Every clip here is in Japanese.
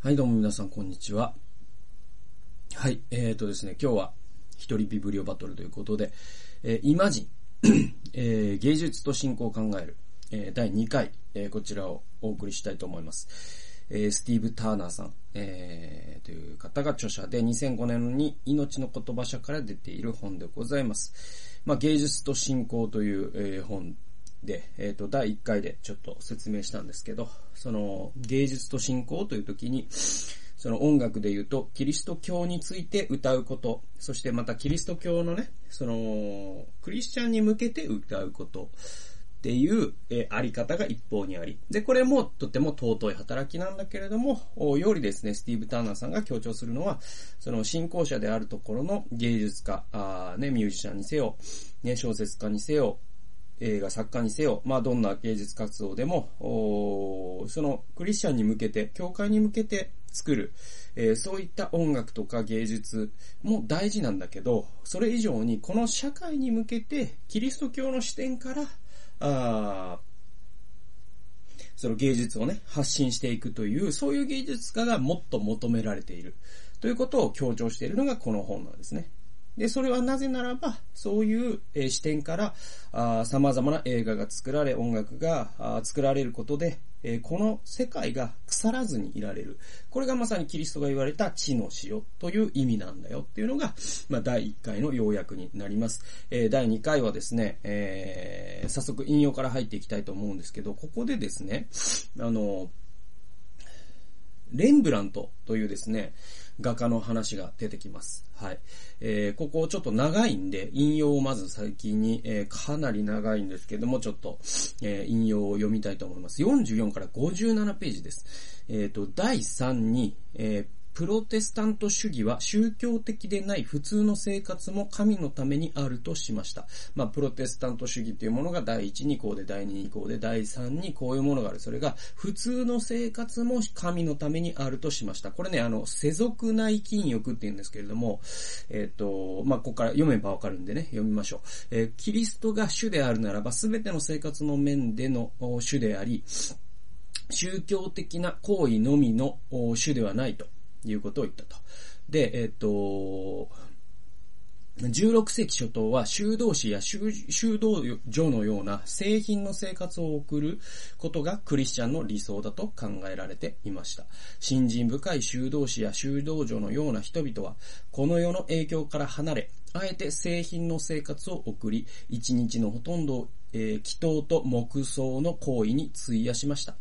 はい、どうも皆さん、こんにちは。はい、えーとですね、今日は、一人ビブリオバトルということで、えー、イマジン、えー、芸術と信仰を考える、えー、第2回、えー、こちらをお送りしたいと思います。えー、スティーブ・ターナーさん、えー、という方が著者で、2005年に命の言葉社から出ている本でございます。まあ、芸術と信仰という、えー、本で、えっ、ー、と、第1回でちょっと説明したんですけど、その、芸術と信仰という時に、その音楽で言うと、キリスト教について歌うこと、そしてまたキリスト教のね、その、クリスチャンに向けて歌うこと、っていう、えー、あり方が一方にあり。で、これもとても尊い働きなんだけれども、よりですね、スティーブ・ターナーさんが強調するのは、その信仰者であるところの芸術家、あね、ミュージシャンにせよ、ね、小説家にせよ、映画作家にせよ、まあどんな芸術活動でも、そのクリスチャンに向けて、教会に向けて作る、えー、そういった音楽とか芸術も大事なんだけど、それ以上にこの社会に向けて、キリスト教の視点から、あその芸術をね、発信していくという、そういう芸術家がもっと求められている。ということを強調しているのがこの本なんですね。で、それはなぜならば、そういう、えー、視点から、あ様々な映画が作られ、音楽があ作られることで、えー、この世界が腐らずにいられる。これがまさにキリストが言われた地の塩という意味なんだよっていうのが、まあ、第1回の要約になります。えー、第2回はですね、えー、早速引用から入っていきたいと思うんですけど、ここでですね、あの、レンブラントというですね、画家の話が出てきます。はい。えー、ここちょっと長いんで、引用をまず最近に、えー、かなり長いんですけども、ちょっと、えー、引用を読みたいと思います。44から57ページです。えっ、ー、と、第3に、えー、プロテスタント主義は宗教的でない普通の生活も神のためにあるとしました。まあ、プロテスタント主義というものが第1にこうで、第2にこうで、第3にこういうものがある。それが普通の生活も神のためにあるとしました。これね、あの、世俗内禁欲って言うんですけれども、えっ、ー、と、まあ、ここから読めばわかるんでね、読みましょう。えー、キリストが主であるならば、すべての生活の面での主であり、宗教的な行為のみの主ではないと。いうことを言ったと。で、えっ、と、16世紀初頭は修道士や修道女のような製品の生活を送ることがクリスチャンの理想だと考えられていました。信心深い修道士や修道女のような人々は、この世の影響から離れ、あえて製品の生活を送り、一日のほとんどを、えー、祈祷と黙想の行為に費やしました。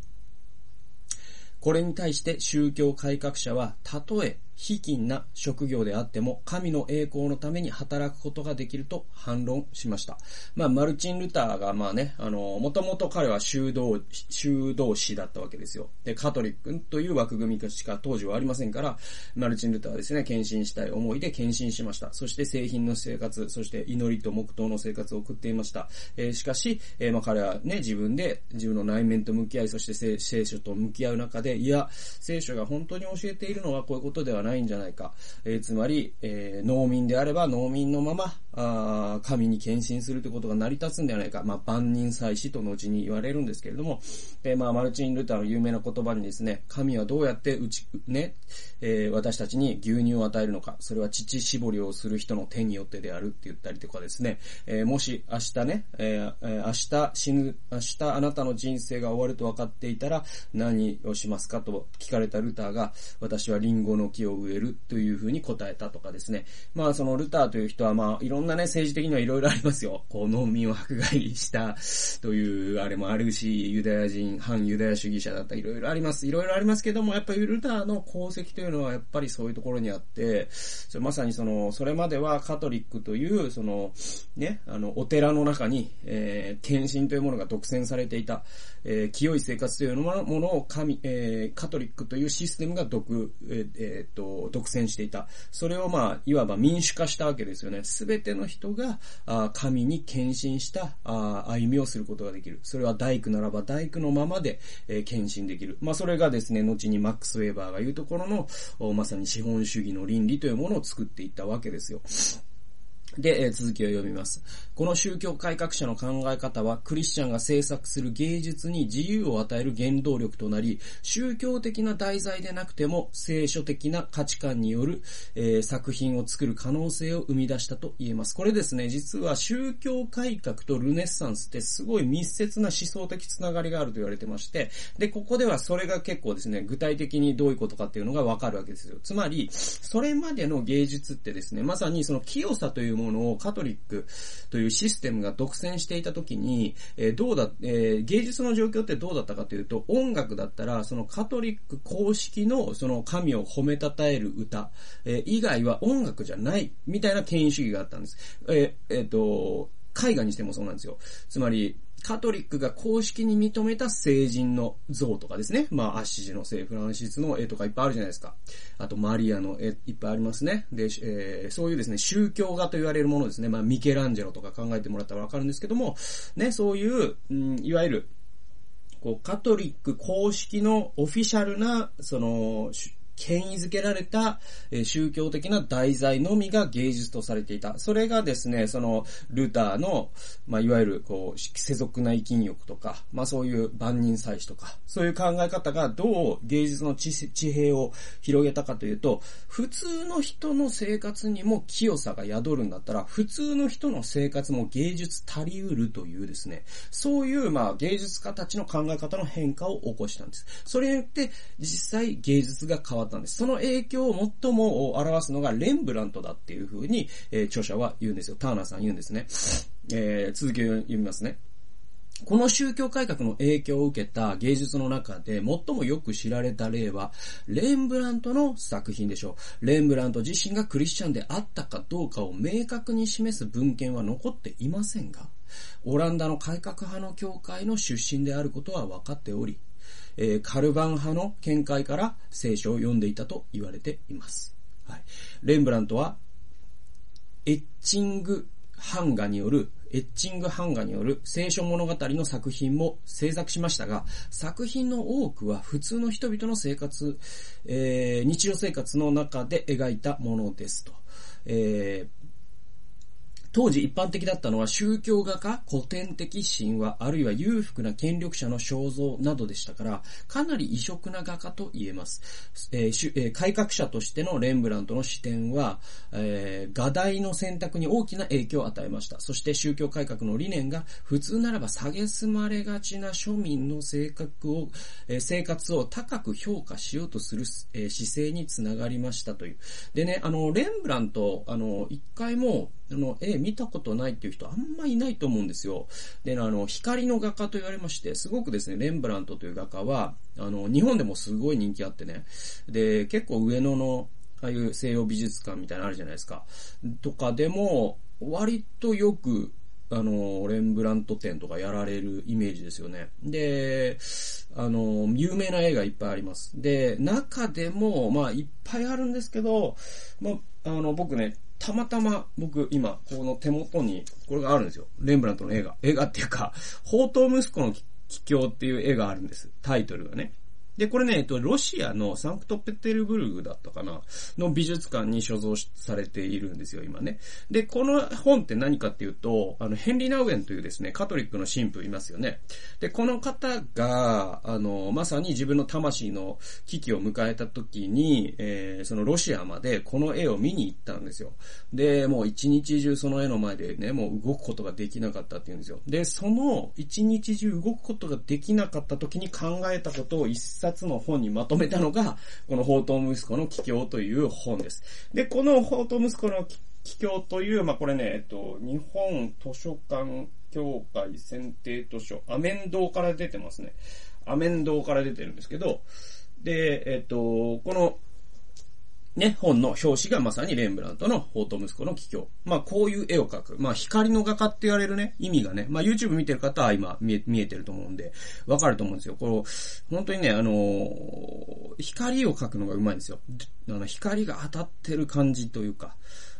これに対して宗教改革者は、たとえ非勤な職業であっても、神の栄光のために働くことができると反論しました。まあ、マルチン・ルターが、まあね、あの、もともと彼は修道、修道士だったわけですよ。で、カトリックという枠組みしか当時はありませんから、マルチン・ルターはですね、献身したい思いで献身しました。そして製品の生活、そして祈りと黙祷の生活を送っていました。えー、しかし、えー、まあ彼はね、自分で自分の内面と向き合い、そして聖書と向き合う中で、いや、聖書が本当に教えているのはこういうことではないないんじゃないか。えー、つまり、えー、農民であれば農民のまま、あ神に献身するということが成り立つんではないか。まあ、万人祭祀と後に言われるんですけれども、え、まあ、マルチン・ルターの有名な言葉にですね、神はどうやってうち、ね、えー、私たちに牛乳を与えるのか。それは乳搾りをする人の手によってであるって言ったりとかですね、えー、もし明日ね、えー、明日死ぬ、明日あなたの人生が終わると分かっていたら何をしますかと聞かれたルターが、私はリンゴの木を植えるというふうに答えたとかですね。まあそのルターという人はまあいろんななね政治的にはいろいろありますよ。こう農民を迫害したというあれもあるし、ユダヤ人、反ユダヤ主義者だったいろいろあります。いろいろありますけども、やっぱりルターの功績というのはやっぱりそういうところにあって、まさにその、それまではカトリックという、その、ね、あの、お寺の中に、えー、献身というものが独占されていた、えー、清い生活というものを神、えー、カトリックというシステムが独、えー、え、っと、独占していた。それをまあ、いわば民主化したわけですよね。すべての人が、あ神に献身したあ歩みをすることができる。それは大工ならば大工のままで、えー、献身できる。まあ、それがですね、後にマックス・ウェーバーが言うところの、まさに資本主義の倫理というものを作っていったわけですよ。で、えー続きを読みます。この宗教改革者の考え方は、クリスチャンが制作する芸術に自由を与える原動力となり、宗教的な題材でなくても、聖書的な価値観による、えー作品を作る可能性を生み出したと言えます。これですね、実は宗教改革とルネッサンスってすごい密接な思想的つながりがあると言われてまして、で、ここではそれが結構ですね、具体的にどういうことかっていうのがわかるわけですよ。つまり、それまでの芸術ってですね、まさにその清さというものものをカトリックというシステムが独占していた時に、えーどうだ、えー芸術の状況ってどうだったかというと、音楽だったら、そのカトリック公式のその神を褒めたたえる歌、えー以外は音楽じゃない、みたいな権威主義があったんです。えーえーと、絵画にしてもそうなんですよ。つまり、カトリックが公式に認めた聖人の像とかですね。まあ、アッシジの聖フランシスの絵とかいっぱいあるじゃないですか。あと、マリアの絵いっぱいありますね。で、えーそういうですね、宗教画と言われるものですね。まあ、ミケランジェロとか考えてもらったらわかるんですけども、ね、そういう、うん、いわゆる、こう、カトリック公式のオフィシャルな、その、権威づけられた、宗教的な題材のみが芸術とされていた。それがですね、その、ルターの、まあ、いわゆる、こう、世俗な生き欲とか、まあ、そういう万人祭祀とか、そういう考え方がどう芸術の地地平を広げたかというと、普通の人の生活にも清さが宿るんだったら、普通の人の生活も芸術足りうるというですね、そういう、まあ、芸術家たちの考え方の変化を起こしたんです。それによって、実際芸術が変わったんです。その影響を最も表すのがレンブラントだっていうふうに、えー著者は言うんですよ。ターナーさん言うんですね。えー続きを読みますね。この宗教改革の影響を受けた芸術の中で最もよく知られた例は、レンブラントの作品でしょう。レンブラント自身がクリスチャンであったかどうかを明確に示す文献は残っていませんが、オランダの改革派の教会の出身であることは分かっており、えーカルバン派の見解から聖書を読んでいたと言われています。はい。レンブラントはエッチング版画による、エッチング版画による聖書物語の作品も制作しましたが、作品の多くは普通の人々の生活、えー日常生活の中で描いたものですと。えー当時一般的だったのは宗教画か古典的神話あるいは裕福な権力者の肖像などでしたからかなり異色な画家と言えます、えーしゅえ改革者としてのレンブラントの視点は、えー画題の選択に大きな影響を与えました。そして宗教改革の理念が普通ならば蔑まれがちな庶民の性格を、えー生活を高く評価しようとする、えー姿勢につながりましたという。でねあのレンブラントあの一回もあの、絵見たことないっていう人あんまいないと思うんですよ。で、あの、光の画家と言われまして、すごくですね、レンブラントという画家は、あの、日本でもすごい人気あってね。で、結構上野の、ああいう西洋美術館みたいなのあるじゃないですか。とかでも、割とよく、あの、レンブラント展とかやられるイメージですよね。で、あの、有名な絵がいっぱいあります。で、中でも、まあ、いっぱいあるんですけど、まあ、あの、僕ね、たまたま僕今、この手元に、これがあるんですよ。レンブラントの映画。映画っていうか、宝刀息子の帰郷 っていう絵があるんです。タイトルがね。で、これね、えっと、ロシアのサンクトペテルブルグだったかな？の美術館に所蔵されているんですよ、今ね。で、この本って何かっていうと、あの、ヘンリー・ナウエンというですね、カトリックの神父いますよね。で、この方が、あの、まさに自分の魂の危機を迎えた時に、えーそのロシアまでこの絵を見に行ったんですよ。で、もう一日中その絵の前でね、もう動くことができなかったっていうんですよ。で、その一日中動くことができなかった時に考えたことを一切冊の本にまとめたのが、この宝刀息子の帰郷という本です。で、この宝刀息子の帰郷という、まあ、これね、えっと、日本図書館協会選定図書、アメン堂から出てますね。アメン堂から出てるんですけど、で、えっと、この、ね、本の表紙がまさにレンブラントの法と息子の帰郷。まあ、こういう絵を描く。まあ、光の画家って言われるね、意味がね、まあ、YouTube 見てる方は今見え見えてると思うんで、わかると思うんですよ。この、本当にね、あのー光を描くのがうまいんですよ。あの、光が当たってる感じというか。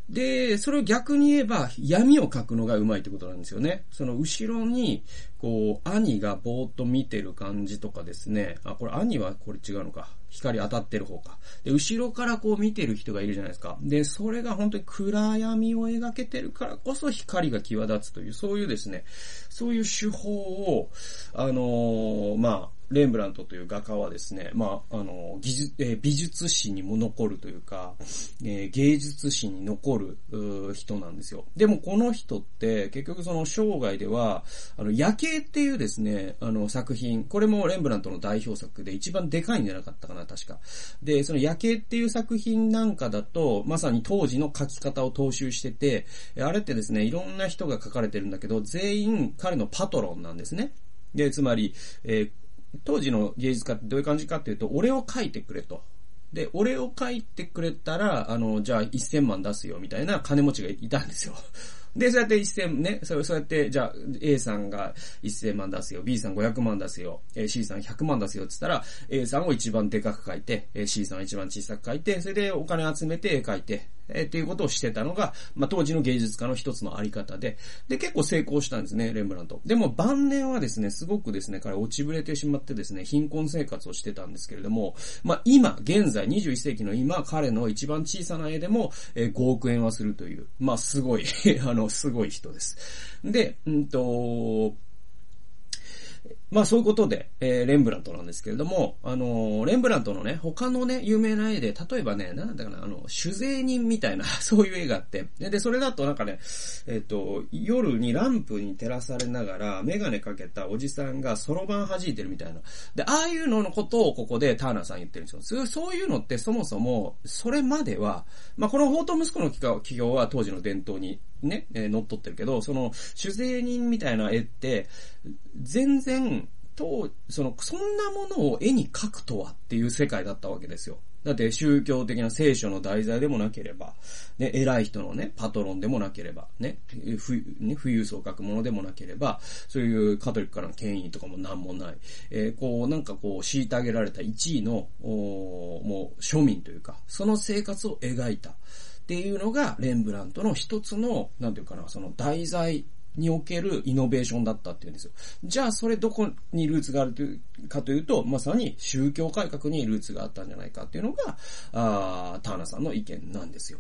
で、それを逆に言えば、闇を描くのがうまいってことなんですよね。その後ろに、こう、兄がぼーっと見てる感じとかですね。あ、これ兄はこれ違うのか。光当たってる方か。で、後ろからこう見てる人がいるじゃないですか。で、それが本当に暗闇を描けてるからこそ光が際立つという、そういうですね、そういう手法を、あのー、まあ、レンブラントという画家はですね、まあ、あの、技術、えー、美術史にも残るというか、えー、芸術史に残る人なんですよ。でもこの人って結局その生涯では、あの、夜景っていうですね、あの作品、これもレンブラントの代表作で一番でかいんじゃなかったかな、確か。で、その夜景っていう作品なんかだと、まさに当時の書き方を踏襲してて、あれってですね、いろんな人が書かれてるんだけど、全員彼のパトロンなんですね。で、つまり、えー当時の芸術家ってどういう感じかっていうと、俺を書いてくれと。で、俺を書いてくれたら、あの、じゃあ1000万出すよ、みたいな金持ちがいたんですよ。で、そうやって1000、ね、そうやって、じゃあ A さんが1000万出すよ、B さん500万出すよ、C さん100万出すよって言ったら、A さんを一番でかく書いて、C さんを一番小さく書いて、それでお金集めて絵描いて、えっていうことをしてたのが、まあ、当時の芸術家の一つのあり方で、で、結構成功したんですね、レンブラント。でも晩年はですね、すごくですね、彼落ちぶれてしまってですね、貧困生活をしてたんですけれども、まあ、今、現在、21世紀の今、彼の一番小さな絵でも、えー、5億円はするという、まあ、すごい あの、すごい人です。で、うんと、まあそういうことで、えー、レンブラントなんですけれども、あのー、レンブラントのね、他のね、有名な絵で、例えばね、なんだかな、あの、酒税人みたいな、そういう絵があって、で、それだとなんかね、えっ、ー、と、夜にランプに照らされながら、メガネかけたおじさんがそろばん弾いてるみたいな。で、ああいうののことをここでターナーさん言ってるんですよ。そういうのってそもそも、それまでは、まあこの法と息子の企業は当時の伝統にね、えー、乗っ取ってるけど、その、酒税人みたいな絵って、全然、と、その、そんなものを絵に描くとはっていう世界だったわけですよ。だって宗教的な聖書の題材でもなければ、ね、偉い人のね、パトロンでもなければ、ね、富ね富裕層を書くものでもなければ、そういうカトリックからの権威とかもなんもない。えー、こう、なんかこう、虐げられた一位の、もう、庶民というか、その生活を描いた。っていうのが、レンブラントの一つの、なんていうかな、その題材におけるイノベーションだったっていうんですよ。じゃあ、それどこにルーツがあるというかというと、まさに宗教改革にルーツがあったんじゃないかっていうのが、あターナさんの意見なんですよ。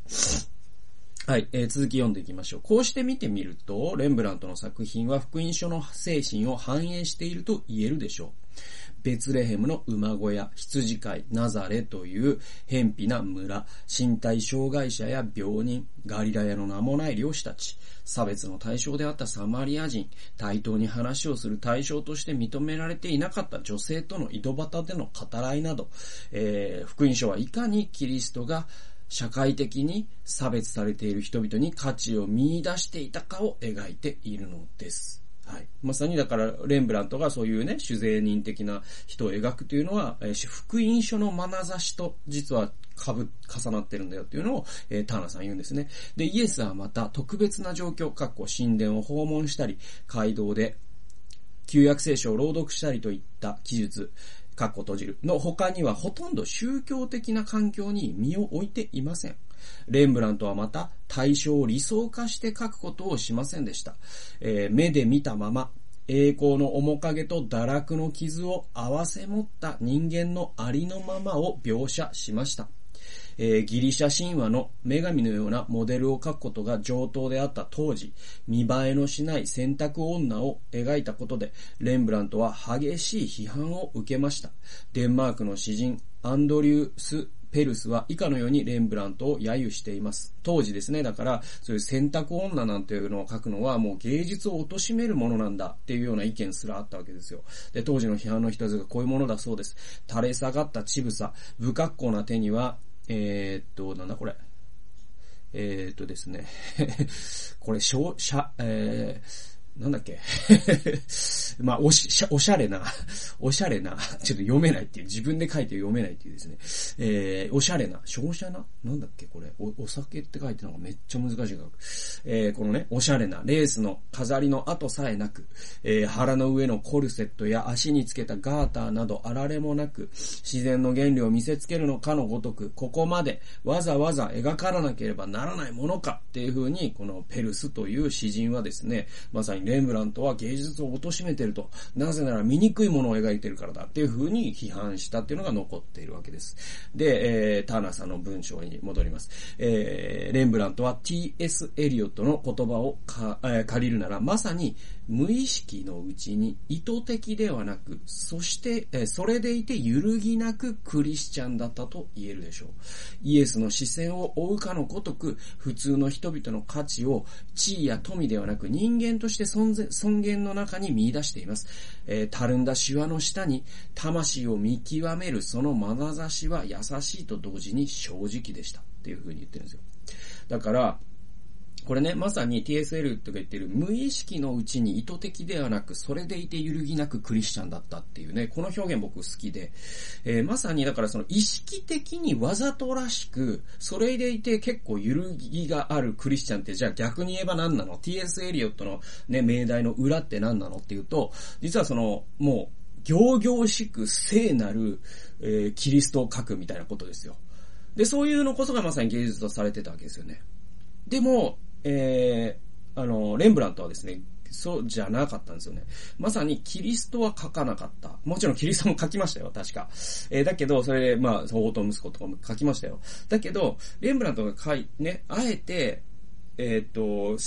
はい、えー、続き読んでいきましょう。こうして見てみると、レンブラントの作品は福音書の精神を反映していると言えるでしょう。ベツレヘムの馬小屋、羊飼い、ナザレという偏僻な村、身体障害者や病人、ガリラヤの名もない漁師たち、差別の対象であったサマリア人、対等に話をする対象として認められていなかった女性との井戸端での語らいなど、えー、福音書はいかにキリストが社会的に差別されている人々に価値を見出していたかを描いているのです。はい。まさにだから、レンブラントがそういうね、酒税人的な人を描くというのは、えー、福音書の眼差しと実はかぶ、重なってるんだよっていうのを、えー、ターナさん言うんですね。で、イエスはまた特別な状況、括弧神殿を訪問したり、街道で旧約聖書を朗読したりといった記述、括弧閉じるの他にはほとんど宗教的な環境に身を置いていません。レンブラントはまた対象を理想化して書くことをしませんでした。えー、目で見たまま、栄光の面影と堕落の傷を合わせ持った人間のありのままを描写しました。えー、ギリシャ神話の女神のようなモデルを描くことが上等であった当時、見栄えのしない選択女を描いたことで、レンブラントは激しい批判を受けました。デンマークの詩人、アンドリュース・ペルスは以下のようにレンブラントを揶揄しています。当時ですね、だから、そういう選択女なんていうのを書くのはもう芸術を貶めるものなんだっていうような意見すらあったわけですよ。で、当時の批判の一つがこういうものだそうです。垂れ下がった乳房、不格好な手には、えー、っと、なんだこれ。えー、っとですね。これ、しょう、しゃ、えー、なんだっけ？まあ、おし、おしゃれな、おしゃれな、ちょっと読めないっていう、自分で書いて読めないっていうですね、えー、おしゃれな、照射な？なんだっけ？これ。お、お酒って書いてるのがめっちゃ難しい書く。えー、このね、おしゃれな、レースの飾りの跡さえなく、えー、腹の上のコルセットや足につけたガーターなどあられもなく、自然の原理を見せつけるのかのごとく、ここまでわざわざ描からなければならないものかっていう風に、このペルスという詩人はですね、まさにレンブラントは芸術を貶めてると。なぜなら醜いものを描いてるからだっていう風に批判したっていうのが残っているわけです。で、えー、ターナーさんの文章に戻ります。えー、レンブラントは T.S. エリオットの言葉をか、えー、借りるなら、まさに無意識のうちに意図的ではなく、そして、それでいて揺るぎなくクリスチャンだったと言えるでしょう。イエスの視線を追うかのごとく、普通の人々の価値を地位や富ではなく人間として尊厳の中に見出しています。えー、たるんだシワの下に魂を見極めるその眼差しは優しいと同時に正直でしたっていう風に言ってるんですよ。だから、これね、まさに TSL とか言ってる無意識のうちに意図的ではなく、それでいて揺るぎなくクリスチャンだったっていうね、この表現僕好きで、えー、まさにだからその意識的にわざとらしく、それでいて結構揺るぎがあるクリスチャンって、じゃあ逆に言えば何なの ?TS エリオットのね、命題の裏って何なのっていうと、実はその、もう、行々しく聖なる、えー、キリストを書くみたいなことですよ。で、そういうのこそがまさに芸術とされてたわけですよね。でも、えー、あの、レンブラントはですね、そうじゃなかったんですよね。まさにキリストは書かなかった。もちろんキリストも書きましたよ、確か。えー、だけど、それで、まあ、王と息子とかも書きましたよ。だけど、レンブラントが書い、ね、あえて、えっ、と、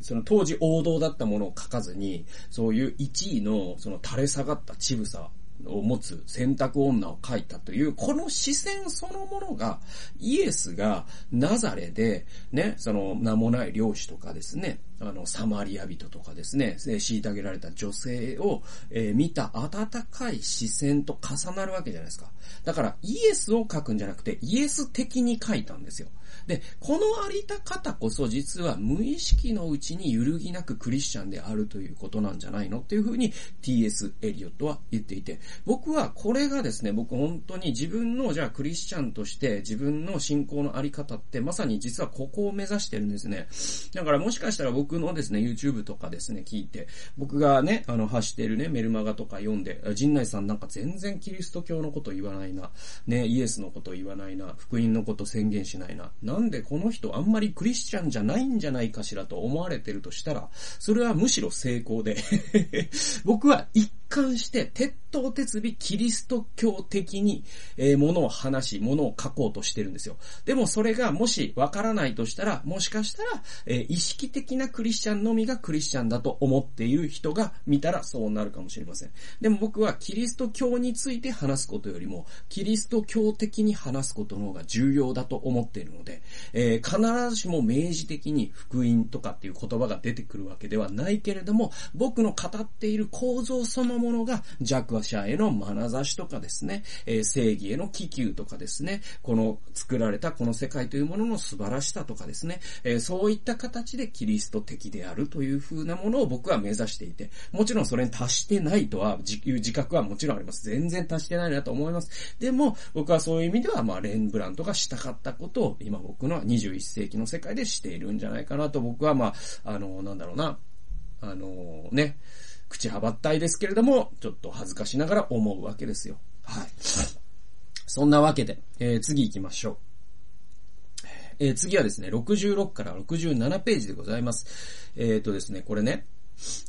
その当時王道だったものを書かずに、そういう1位のその垂れ下がった乳房を持つ選択女を書いたという、この視線そのものが、イエスがナザレで、ね、その名もない漁師とかですね、あの、サマリア人とかですね、虐げられた女性を、えー、見た温かい視線と重なるわけじゃないですか。だから、イエスを書くんじゃなくて、イエス的に書いたんですよ。で、このありた方こそ実は無意識のうちに揺るぎなくクリスチャンであるということなんじゃないのっていうふうに T.S. エリオットは言っていて、僕はこれがですね、僕本当に自分のじゃあクリスチャンとして自分の信仰のあり方ってまさに実はここを目指してるんですね。だからもしかしたら僕のですね、YouTube とかですね、聞いて、僕がね、あの、発してるね、メルマガとか読んで、陣内さんなんか全然キリスト教のこと言わないな、ね、イエスのこと言わないな、福音のこと宣言しないな、なんでこの人あんまりクリスチャンじゃないんじゃないかしらと思われてるとしたら、それはむしろ成功で。僕は一貫して徹頭徹尾キリスト教的に、えー、ものを話し、ものを書こうとしてるんですよ。でもそれがもしわからないとしたら、もしかしたら、えー、意識的なクリスチャンのみがクリスチャンだと思っている人が見たらそうなるかもしれません。でも僕はキリスト教について話すことよりも、キリスト教的に話すことの方が重要だと思っているので、えー、必ずしも明示的に福音とかっていう言葉が出てくるわけではないけれども、僕の語っている構造そのものものが弱者への眼差しとかですね、えー、正義への気球とかですね、この作られたこの世界というものの素晴らしさとかですね、えー、そういった形でキリスト的であるという風なものを僕は目指していて、もちろんそれに達してないとは、いう自覚はもちろんあります。全然達してないなと思います。でも、僕はそういう意味では、まあ、レンブラントがしたかったことを、今僕の21世紀の世界でしているんじゃないかなと僕は、まあ、あの、なんだろうな、あのね、口はばったいですけれども、ちょっと恥ずかしながら思うわけですよ。はい。そんなわけで、えー、次行きましょう。えー、次はですね、66から67ページでございます。えっ、ー、とですね、これね、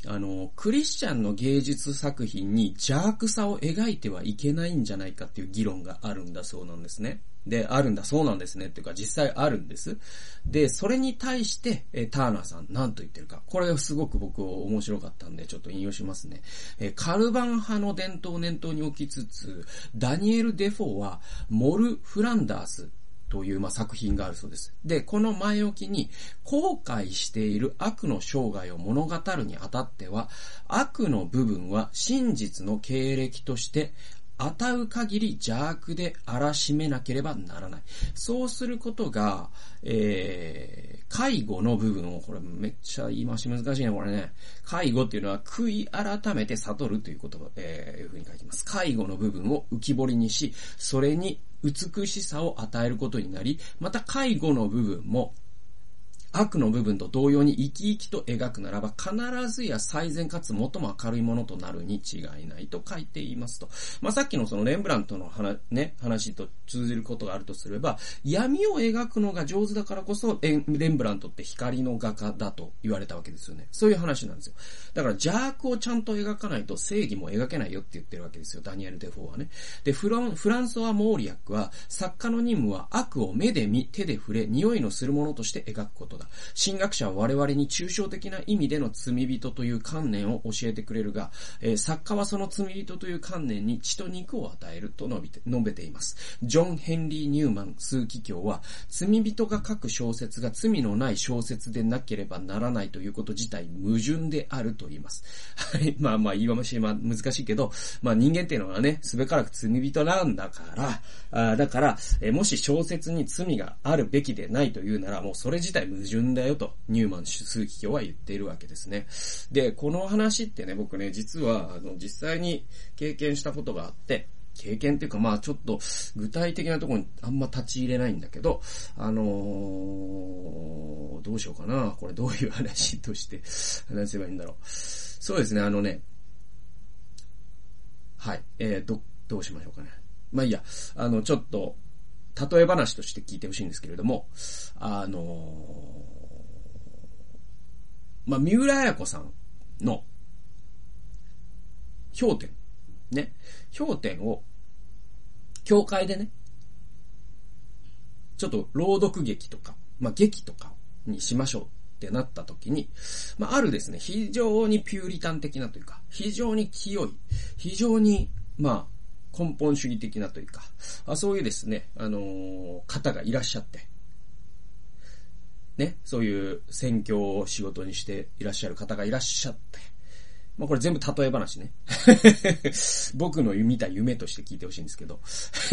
あの、クリスチャンの芸術作品に邪悪さを描いてはいけないんじゃないかっていう議論があるんだそうなんですね。で、あるんだ、そうなんですね。っていうか、実際あるんです。で、それに対して、えターナーさん、何と言ってるか。これがすごく僕面白かったんで、ちょっと引用しますね。えカルバン派の伝統を念頭に置きつつ、ダニエル・デフォーは、モル・フランダースという、まあ、作品があるそうです。で、この前置きに、後悔している悪の生涯を物語るにあたっては、悪の部分は真実の経歴として与う限り邪悪で荒らしめなければならない。そうすることが、えー、介護の部分を、これめっちゃ言い回し難しいね、これね。介護っていうのは、悔い改めて悟るということを、えー、いうふうに書いてます。介護の部分を浮き彫りにし、それに美しさを与えることになり、また介護の部分も、悪の部分と同様に生き生きと描くならば、必ずや最善かつ最も明るいものとなるに違いないと書いていますと。まあ、さっきのそのレンブラントの話、ね、話と通じることがあるとすれば、闇を描くのが上手だからこそ、レンブラントって光の画家だと言われたわけですよね。そういう話なんですよ。だから邪悪をちゃんと描かないと正義も描けないよって言ってるわけですよ、ダニエル・デフォーはね。で、フラン、フランソワ・モーリアックは、作家の任務は悪を目で見、手で触れ、匂いのするものとして描くことだ。神学者は我々に抽象的な意味での罪人という観念を教えてくれるが、えー、作家はその罪人という観念に血と肉を与えると述べて述べています。ジョン・ヘンリー・ニューマン数奇教は、罪人が書く小説が罪のない小説でなければならないということ自体矛盾であると言います。はい。まあまあ言いまし、まあ難しいけど、まあ人間っていうのはね、すべからく罪人なんだから、あだから、えー、もし小説に罪があるべきでないというなら、もうそれ自体矛盾だよと、ニューマン数奇教は言っているわけですね。で、この話ってね、僕ね、実は、あの、実際に経験したことがあって、経験っていうか、まあちょっと具体的なところにあんま立ち入れないんだけど、あのー、どうしようかな。これどういう話として話せばいいんだろう。そうですね、あのね、はい、えー、ど、どうしましょうかね。まあいいや、あの、ちょっと、例え話として聞いてほしいんですけれども、あのー、まあ、三浦綾子さんの、氷点。ね。氷点を、教会でね、ちょっと朗読劇とか、まあ、劇とかにしましょうってなった時に、まあ、あるですね、非常にピューリタン的なというか、非常に清い、非常に、まあ、根本主義的なというか、あそういうですね、あの、方がいらっしゃって、ね、そういう選挙を仕事にしていらっしゃる方がいらっしゃって、まあこれ全部例え話ね。僕の見た夢として聞いてほしいんですけど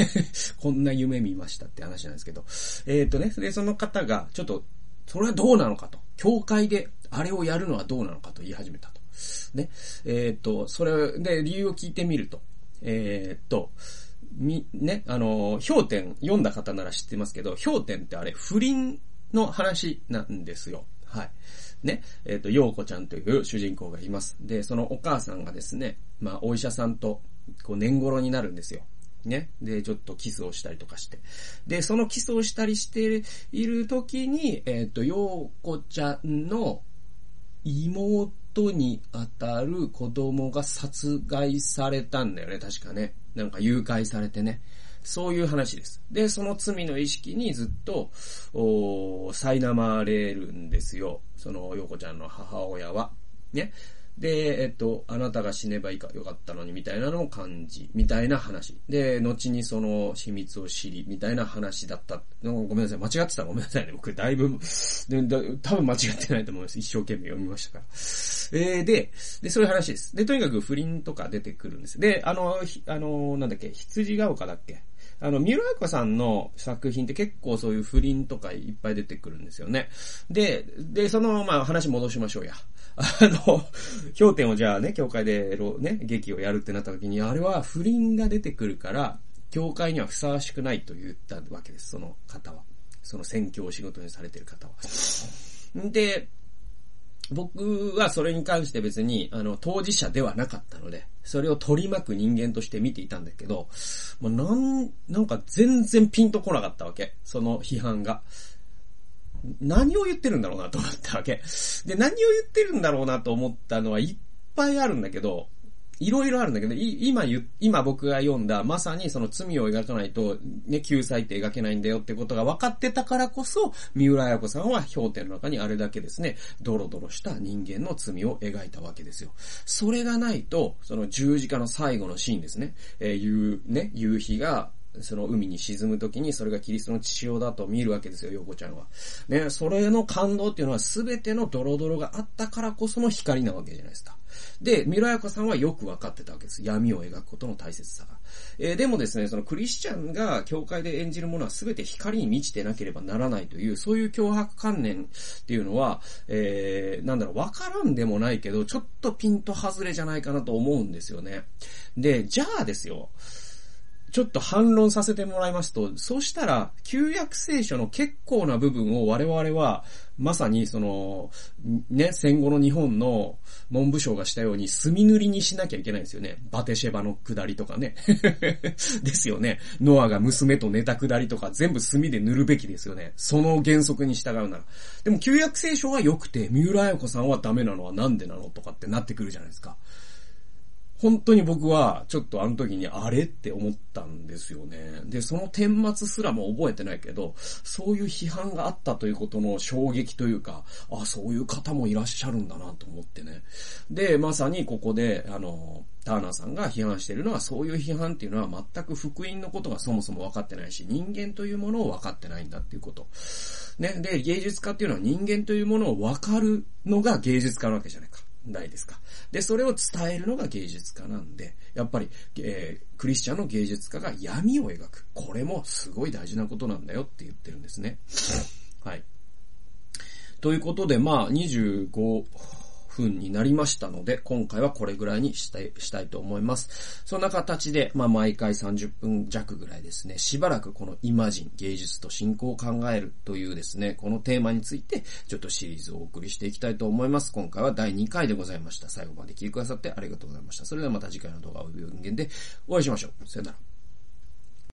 こんな夢見ましたって話なんですけど。えっ、ー、とね、で、その方が、ちょっと、それはどうなのかと。教会であれをやるのはどうなのかと言い始めたと。ね。えっ、ー、と、それで理由を聞いてみると。えっ、と、み、ね、あの、氷点読んだ方なら知ってますけど、氷点ってあれ不倫の話なんですよ。はい。ね、えっ、ー、と、陽子ちゃんという主人公がいます。で、そのお母さんがですね、まあ、お医者さんと、こう、年頃になるんですよ。ね。で、ちょっとキスをしたりとかして。で、そのキスをしたりしている時に、えっ、ー、と、陽子ちゃんの妹にあたる子供が殺害されたんだよね、確かね。なんか誘拐されてね。そういう話です。で、その罪の意識にずっと、お苛まれるんですよ。その、ヨコちゃんの母親は。ね。で、えっと、あなたが死ねばいいかよかったのにみたいなのを感じ、みたいな話。で、後にその秘密を知り、みたいな話だった。ごめんなさい、間違ってたらごめんなさいね。僕、だいぶ、多分間違ってないと思います。一生懸命読みましたから。えー、で、で、そういう話です。で、とにかく不倫とか出てくるんです。で、あの、あの、なんだっけ、羊が丘だっけあの、三浦彩子さんの作品って結構そういう不倫とかいっぱい出てくるんですよね。で、で、その、まあ話戻しましょうや。あの、氷点をじゃあね、教会で、ね、劇をやるってなった時に、あれは不倫が出てくるから、教会にはふさわしくないと言ったわけです、その方は。その宣教を仕事にされてる方は。で、僕はそれに関して別に、あの、当事者ではなかったので、それを取り巻く人間として見ていたんだけど、もうなん、なんか全然ピンとこなかったわけ。その批判が。何を言ってるんだろうなと思ったわけ。で、何を言ってるんだろうなと思ったのはいっぱいあるんだけど、いろいろあるんだけど、今言、今僕が読んだ、まさにその罪を描かないと、ね、救済って描けないんだよってことが分かってたからこそ、三浦綾子さんは氷点の中にあれだけですね、ドロドロした人間の罪を描いたわけですよ。それがないと、その十字架の最後のシーンですね、えー、夕、ね、夕日が、その海に沈むときにそれがキリストの血潮だと見るわけですよ、ヨコちゃんは。ね、それの感動っていうのは全てのドロドロがあったからこその光なわけじゃないですか。で、ミロヤコさんはよくわかってたわけです。闇を描くことの大切さが。えー、でもですね、そのクリスチャンが教会で演じるものは全て光に満ちてなければならないという、そういう脅迫観念っていうのは、えー、なんだろう、わからんでもないけど、ちょっとピンと外れじゃないかなと思うんですよね。で、じゃあですよ、ちょっと反論させてもらいますと、そうしたら、旧約聖書の結構な部分を我々は、まさにその、ね、戦後の日本の文部省がしたように墨塗りにしなきゃいけないんですよね。バテシェバの下りとかね。ですよね。ノアが娘と寝た下りとか全部墨で塗るべきですよね。その原則に従うなら。でも旧約聖書は良くて、三浦彩子さんはダメなのはなんでなのとかってなってくるじゃないですか。本当に僕は、ちょっとあの時にあれって思ったんですよね。で、その顛末すらも覚えてないけど、そういう批判があったということの衝撃というか、あ、そういう方もいらっしゃるんだなと思ってね。で、まさにここで、あの、ターナーさんが批判しているのは、そういう批判っていうのは全く福音のことがそもそも分かってないし、人間というものを分かってないんだっていうこと。ね。で、芸術家っていうのは人間というものを分かるのが芸術家なわけじゃないか。ないですか。で、それを伝えるのが芸術家なんで、やっぱり、えー、クリスチャンの芸術家が闇を描く。これもすごい大事なことなんだよって言ってるんですね。はい。ということで、まあ、25、分になりましたので、今回はこれぐらいにしたい、したいと思います。そんな形で、まあ、毎回30分弱ぐらいですね、しばらくこのイマジン、芸術と信仰を考えるというですね、このテーマについて、ちょっとシリーズをお送りしていきたいと思います。今回は第2回でございました。最後まで聞いてくださってありがとうございました。それではまた次回の動画を音源でお会いしましょう。さよなら。